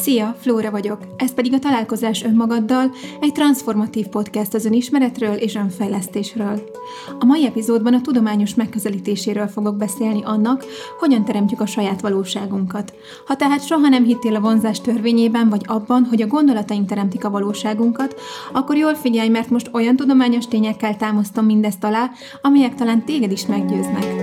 Szia, Flóra vagyok, ez pedig a Találkozás önmagaddal, egy transformatív podcast az önismeretről és önfejlesztésről. A mai epizódban a tudományos megközelítéséről fogok beszélni annak, hogyan teremtjük a saját valóságunkat. Ha tehát soha nem hittél a vonzás törvényében, vagy abban, hogy a gondolataink teremtik a valóságunkat, akkor jól figyelj, mert most olyan tudományos tényekkel támasztom mindezt alá, amelyek talán téged is meggyőznek.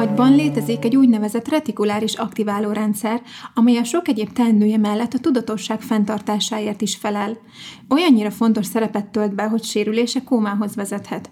Agyban létezik egy úgynevezett retikuláris aktiváló rendszer, amely a sok egyéb teendője mellett a tudatosság fenntartásáért is felel. Olyannyira fontos szerepet tölt be, hogy sérülése kómához vezethet.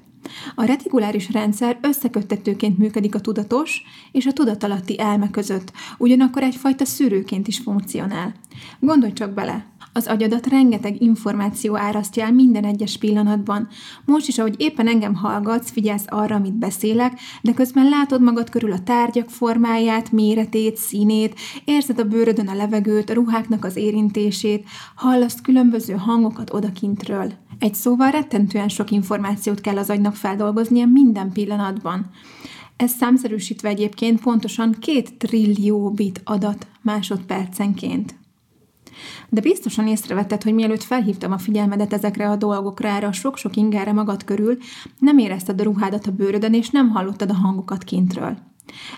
A retikuláris rendszer összeköttetőként működik a tudatos és a tudatalatti elme között, ugyanakkor egyfajta szűrőként is funkcionál. Gondolj csak bele, az agyadat rengeteg információ árasztja el minden egyes pillanatban. Most is, ahogy éppen engem hallgatsz, figyelsz arra, amit beszélek, de közben látod magad körül a tárgyak formáját, méretét, színét, érzed a bőrödön a levegőt, a ruháknak az érintését, hallasz különböző hangokat odakintről. Egy szóval rettentően sok információt kell az agynak feldolgoznia minden pillanatban. Ez számszerűsítve egyébként pontosan két trillió bit adat másodpercenként. De biztosan észrevetted, hogy mielőtt felhívtam a figyelmedet ezekre a dolgokra, erre a sok-sok ingára magad körül, nem érezted a ruhádat a bőrödön, és nem hallottad a hangokat kintről.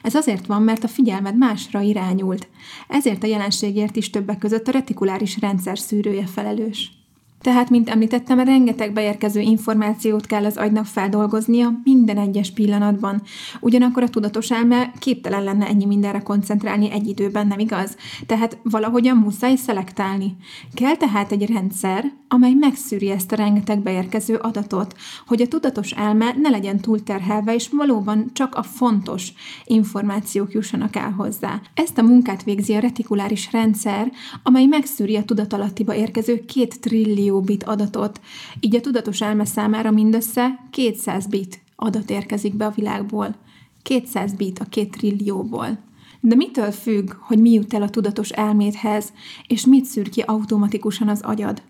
Ez azért van, mert a figyelmed másra irányult. Ezért a jelenségért is többek között a retikuláris rendszer szűrője felelős. Tehát, mint említettem, rengeteg beérkező információt kell az agynak feldolgoznia minden egyes pillanatban. Ugyanakkor a tudatos elme képtelen lenne ennyi mindenre koncentrálni egy időben, nem igaz? Tehát valahogyan muszáj szelektálni. Kell tehát egy rendszer, amely megszűri ezt a rengeteg beérkező adatot, hogy a tudatos elme ne legyen túlterhelve, és valóban csak a fontos információk jussanak el hozzá. Ezt a munkát végzi a retikuláris rendszer, amely megszűri a tudatalattiba érkező két trillió millió bit adatot, így a tudatos elme számára mindössze 200 bit adat érkezik be a világból. 200 bit a két trillióból. De mitől függ, hogy mi jut el a tudatos elmédhez, és mit szűr ki automatikusan az agyad?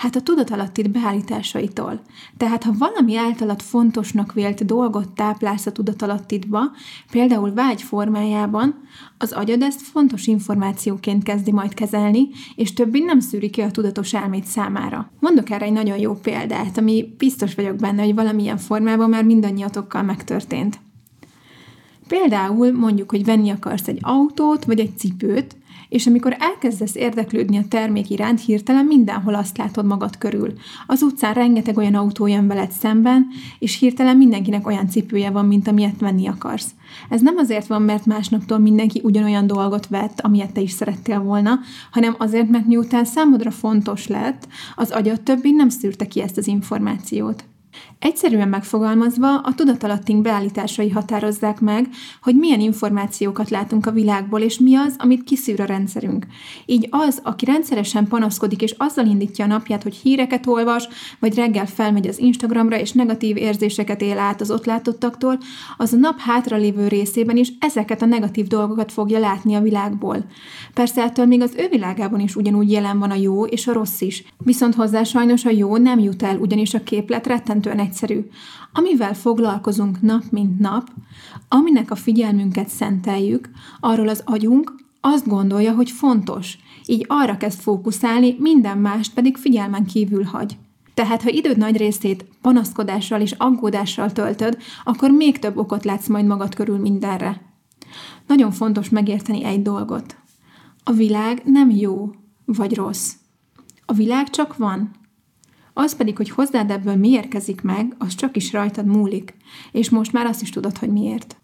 Hát a tudatalattid beállításaitól. Tehát, ha valami általad fontosnak vélt dolgot táplálsz a tudatalattidba, például vágy formájában, az agyad ezt fontos információként kezdi majd kezelni, és többi nem szűri ki a tudatos elmét számára. Mondok erre egy nagyon jó példát, ami biztos vagyok benne, hogy valamilyen formában már mindannyiatokkal megtörtént. Például mondjuk, hogy venni akarsz egy autót vagy egy cipőt, és amikor elkezdesz érdeklődni a termék iránt, hirtelen mindenhol azt látod magad körül. Az utcán rengeteg olyan autó jön veled szemben, és hirtelen mindenkinek olyan cipője van, mint amilyet venni akarsz. Ez nem azért van, mert másnaptól mindenki ugyanolyan dolgot vett, amilyet te is szerettél volna, hanem azért, mert miután számodra fontos lett, az agyad többé nem szűrte ki ezt az információt. Egyszerűen megfogalmazva, a tudatalattink beállításai határozzák meg, hogy milyen információkat látunk a világból, és mi az, amit kiszűr a rendszerünk. Így az, aki rendszeresen panaszkodik, és azzal indítja a napját, hogy híreket olvas, vagy reggel felmegy az Instagramra, és negatív érzéseket él át az ott látottaktól, az a nap hátralévő részében is ezeket a negatív dolgokat fogja látni a világból. Persze ettől még az ő világában is ugyanúgy jelen van a jó és a rossz is, viszont hozzá sajnos a jó nem jut el, ugyanis a képlet rettentően egyszerű. Amivel foglalkozunk nap mint nap, aminek a figyelmünket szenteljük, arról az agyunk azt gondolja, hogy fontos, így arra kezd fókuszálni, minden mást pedig figyelmen kívül hagy. Tehát, ha időd nagy részét panaszkodással és aggódással töltöd, akkor még több okot látsz majd magad körül mindenre. Nagyon fontos megérteni egy dolgot. A világ nem jó vagy rossz. A világ csak van. Az pedig, hogy hozzád ebből mi érkezik meg, az csak is rajtad múlik, és most már azt is tudod, hogy miért.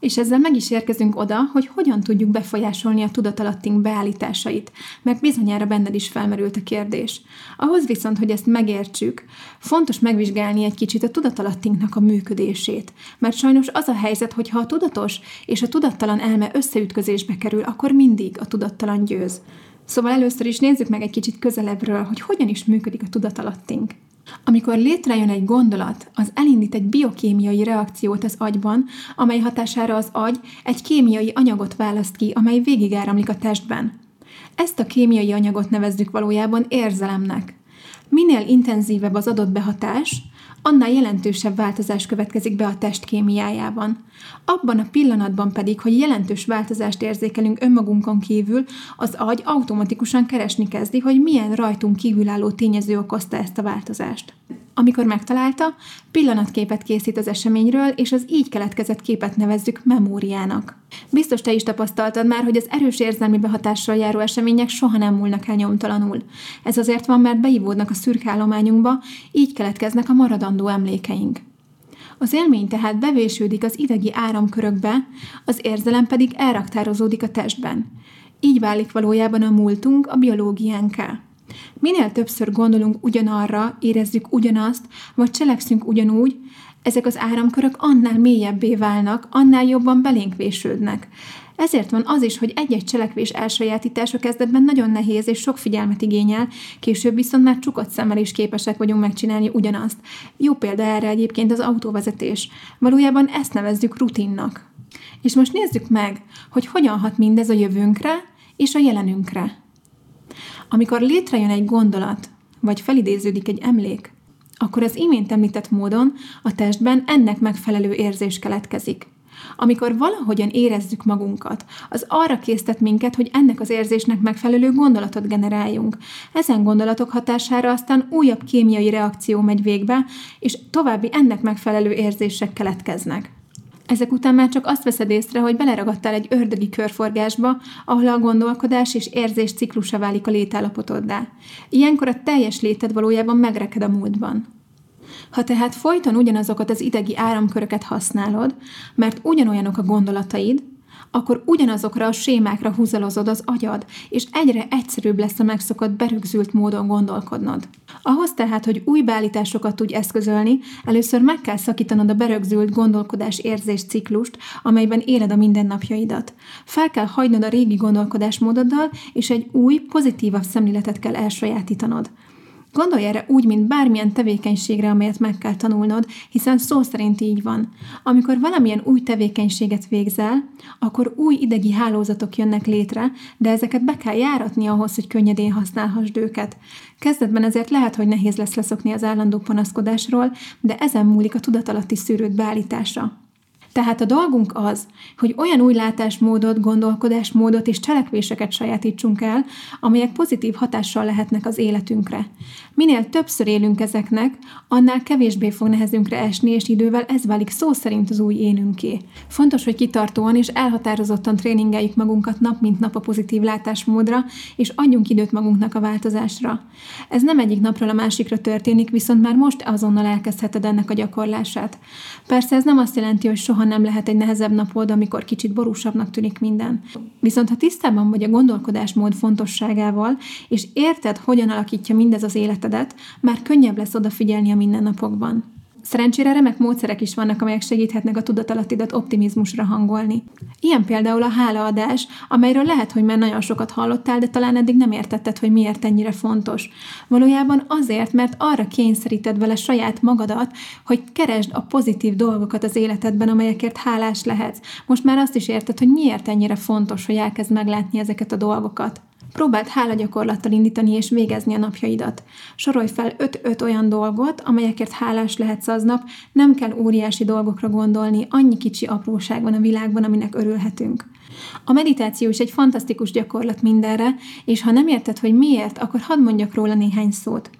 És ezzel meg is érkezünk oda, hogy hogyan tudjuk befolyásolni a tudatalattink beállításait, mert bizonyára benned is felmerült a kérdés. Ahhoz viszont, hogy ezt megértsük, fontos megvizsgálni egy kicsit a tudatalattinknak a működését, mert sajnos az a helyzet, hogy ha a tudatos és a tudattalan elme összeütközésbe kerül, akkor mindig a tudattalan győz. Szóval először is nézzük meg egy kicsit közelebbről, hogy hogyan is működik a tudatalattunk. Amikor létrejön egy gondolat, az elindít egy biokémiai reakciót az agyban, amely hatására az agy egy kémiai anyagot választ ki, amely végigáramlik a testben. Ezt a kémiai anyagot nevezzük valójában érzelemnek. Minél intenzívebb az adott behatás, annál jelentősebb változás következik be a test kémiájában. Abban a pillanatban pedig, hogy jelentős változást érzékelünk önmagunkon kívül, az agy automatikusan keresni kezdi, hogy milyen rajtunk kívülálló tényező okozta ezt a változást. Amikor megtalálta, pillanatképet készít az eseményről, és az így keletkezett képet nevezzük memóriának. Biztos te is tapasztaltad már, hogy az erős érzelmi behatással járó események soha nem múlnak el nyomtalanul. Ez azért van, mert beivódnak a szürkállományunkba, így keletkeznek a maradandó emlékeink. Az élmény tehát bevésődik az idegi áramkörökbe, az érzelem pedig elraktározódik a testben. Így válik valójában a múltunk a biológiánká. Minél többször gondolunk ugyanarra, érezzük ugyanazt, vagy cselekszünk ugyanúgy, ezek az áramkörök annál mélyebbé válnak, annál jobban belénk vésődnek. Ezért van az is, hogy egy-egy cselekvés elsajátítása kezdetben nagyon nehéz és sok figyelmet igényel, később viszont már csukott szemmel is képesek vagyunk megcsinálni ugyanazt. Jó példa erre egyébként az autóvezetés. Valójában ezt nevezzük rutinnak. És most nézzük meg, hogy hogyan hat mindez a jövőnkre és a jelenünkre. Amikor létrejön egy gondolat, vagy felidéződik egy emlék, akkor az imént említett módon a testben ennek megfelelő érzés keletkezik. Amikor valahogyan érezzük magunkat, az arra késztet minket, hogy ennek az érzésnek megfelelő gondolatot generáljunk. Ezen gondolatok hatására aztán újabb kémiai reakció megy végbe, és további ennek megfelelő érzések keletkeznek. Ezek után már csak azt veszed észre, hogy beleragadtál egy ördögi körforgásba, ahol a gondolkodás és érzés ciklusa válik a létállapotoddá. Ilyenkor a teljes léted valójában megreked a múltban. Ha tehát folyton ugyanazokat az idegi áramköröket használod, mert ugyanolyanok a gondolataid, akkor ugyanazokra a sémákra húzalozod az agyad, és egyre egyszerűbb lesz a megszokott berögzült módon gondolkodnod. Ahhoz tehát, hogy új beállításokat tudj eszközölni, először meg kell szakítanod a berögzült gondolkodás érzés ciklust, amelyben éled a mindennapjaidat. Fel kell hagynod a régi gondolkodásmódoddal, és egy új, pozitívabb szemléletet kell elsajátítanod. Gondolj erre úgy, mint bármilyen tevékenységre, amelyet meg kell tanulnod, hiszen szó szerint így van. Amikor valamilyen új tevékenységet végzel, akkor új idegi hálózatok jönnek létre, de ezeket be kell járatni ahhoz, hogy könnyedén használhassd őket. Kezdetben ezért lehet, hogy nehéz lesz leszokni az állandó panaszkodásról, de ezen múlik a tudatalatti szűrőt beállítása. Tehát a dolgunk az, hogy olyan új látásmódot, gondolkodásmódot és cselekvéseket sajátítsunk el, amelyek pozitív hatással lehetnek az életünkre. Minél többször élünk ezeknek, annál kevésbé fog nehezünkre esni, és idővel ez válik szó szerint az új énünké. Fontos, hogy kitartóan és elhatározottan tréningeljük magunkat nap mint nap a pozitív látásmódra, és adjunk időt magunknak a változásra. Ez nem egyik napról a másikra történik, viszont már most azonnal elkezdheted ennek a gyakorlását. Persze ez nem azt jelenti, hogy soha soha nem lehet egy nehezebb napod, amikor kicsit borúsabbnak tűnik minden. Viszont ha tisztában vagy a gondolkodásmód fontosságával, és érted, hogyan alakítja mindez az életedet, már könnyebb lesz odafigyelni a mindennapokban. Szerencsére remek módszerek is vannak, amelyek segíthetnek a tudatalattidat optimizmusra hangolni. Ilyen például a hálaadás, amelyről lehet, hogy már nagyon sokat hallottál, de talán eddig nem értetted, hogy miért ennyire fontos. Valójában azért, mert arra kényszeríted vele saját magadat, hogy keresd a pozitív dolgokat az életedben, amelyekért hálás lehetsz. Most már azt is érted, hogy miért ennyire fontos, hogy elkezd meglátni ezeket a dolgokat. Próbáld hálagyakorlattal indítani és végezni a napjaidat. Sorolj fel 5-5 olyan dolgot, amelyekért hálás lehetsz aznap, nem kell óriási dolgokra gondolni, annyi kicsi apróság van a világban, aminek örülhetünk. A meditáció is egy fantasztikus gyakorlat mindenre, és ha nem érted, hogy miért, akkor hadd mondjak róla néhány szót.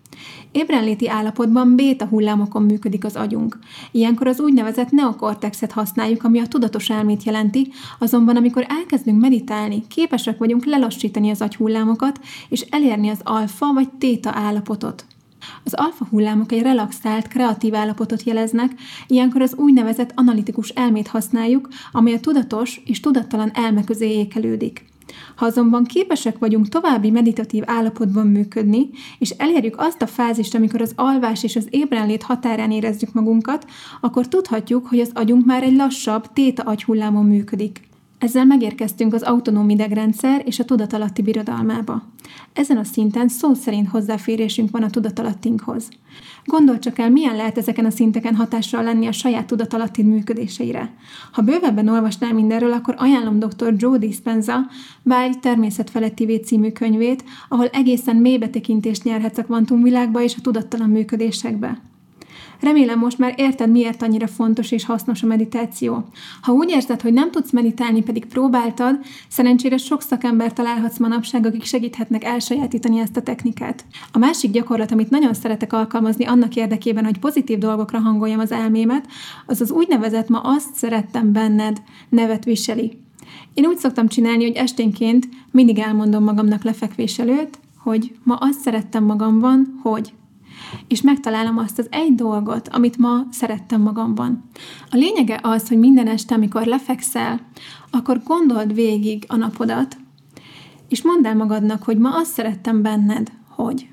Ébrenléti állapotban béta hullámokon működik az agyunk. Ilyenkor az úgynevezett neokortexet használjuk, ami a tudatos elmét jelenti, azonban amikor elkezdünk meditálni, képesek vagyunk lelassítani az agyhullámokat, és elérni az alfa vagy téta állapotot. Az alfa hullámok egy relaxált, kreatív állapotot jeleznek, ilyenkor az úgynevezett analitikus elmét használjuk, amely a tudatos és tudattalan elme közé ékelődik. Ha azonban képesek vagyunk további meditatív állapotban működni, és elérjük azt a fázist, amikor az alvás és az ébrenlét határán érezzük magunkat, akkor tudhatjuk, hogy az agyunk már egy lassabb, téta agyhullámon működik. Ezzel megérkeztünk az autonóm idegrendszer és a tudatalatti birodalmába. Ezen a szinten szó szerint hozzáférésünk van a tudatalattinkhoz. Gondol csak el, milyen lehet ezeken a szinteken hatással lenni a saját tudatalattin működéseire. Ha bővebben olvasnál mindenről, akkor ajánlom dr. Joe Dispenza Vágy természetfelettivé című könyvét, ahol egészen mélybetekintést nyerhetsz a kvantumvilágba és a tudattalan működésekbe. Remélem most már érted, miért annyira fontos és hasznos a meditáció. Ha úgy érzed, hogy nem tudsz meditálni, pedig próbáltad, szerencsére sok szakember találhatsz manapság, akik segíthetnek elsajátítani ezt a technikát. A másik gyakorlat, amit nagyon szeretek alkalmazni annak érdekében, hogy pozitív dolgokra hangoljam az elmémet, az az úgynevezett ma azt szerettem benned nevet viseli. Én úgy szoktam csinálni, hogy esténként mindig elmondom magamnak lefekvés előtt, hogy ma azt szerettem magamban, hogy és megtalálom azt az egy dolgot, amit ma szerettem magamban. A lényege az, hogy minden este, amikor lefekszel, akkor gondold végig a napodat, és mondd el magadnak, hogy ma azt szerettem benned, hogy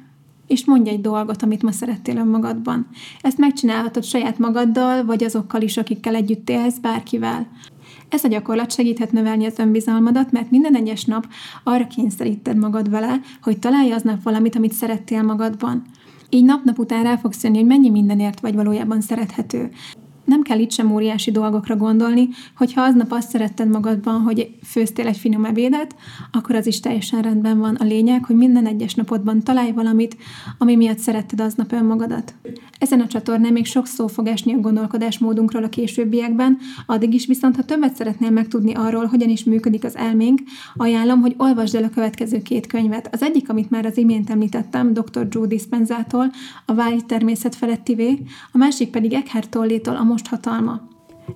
és mondj egy dolgot, amit ma szerettél önmagadban. Ezt megcsinálhatod saját magaddal, vagy azokkal is, akikkel együtt élsz, bárkivel. Ez a gyakorlat segíthet növelni az önbizalmadat, mert minden egyes nap arra kényszeríted magad vele, hogy találj aznap valamit, amit szerettél magadban. Így nap-nap után rá fogsz jönni, hogy mennyi mindenért vagy valójában szerethető nem kell itt sem óriási dolgokra gondolni, hogyha aznap azt szeretted magadban, hogy főztél egy finom ebédet, akkor az is teljesen rendben van. A lényeg, hogy minden egyes napodban találj valamit, ami miatt szeretted aznap önmagadat. Ezen a csatornán még sok szó fog esni a gondolkodásmódunkról a későbbiekben, addig is viszont, ha többet szeretnél megtudni arról, hogyan is működik az elménk, ajánlom, hogy olvasd el a következő két könyvet. Az egyik, amit már az imént említettem, dr. Joe Dispenzától, a Vágy természet felettivé, a másik pedig Eckhart Tollétól, a most hatalma.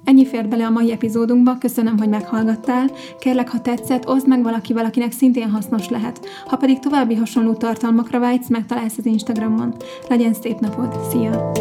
Ennyi fér bele a mai epizódunkba, köszönöm, hogy meghallgattál. Kérlek, ha tetszett, oszd meg valakivel, akinek szintén hasznos lehet. Ha pedig további hasonló tartalmakra vágysz, megtalálsz az Instagramon. Legyen szép napod, szia!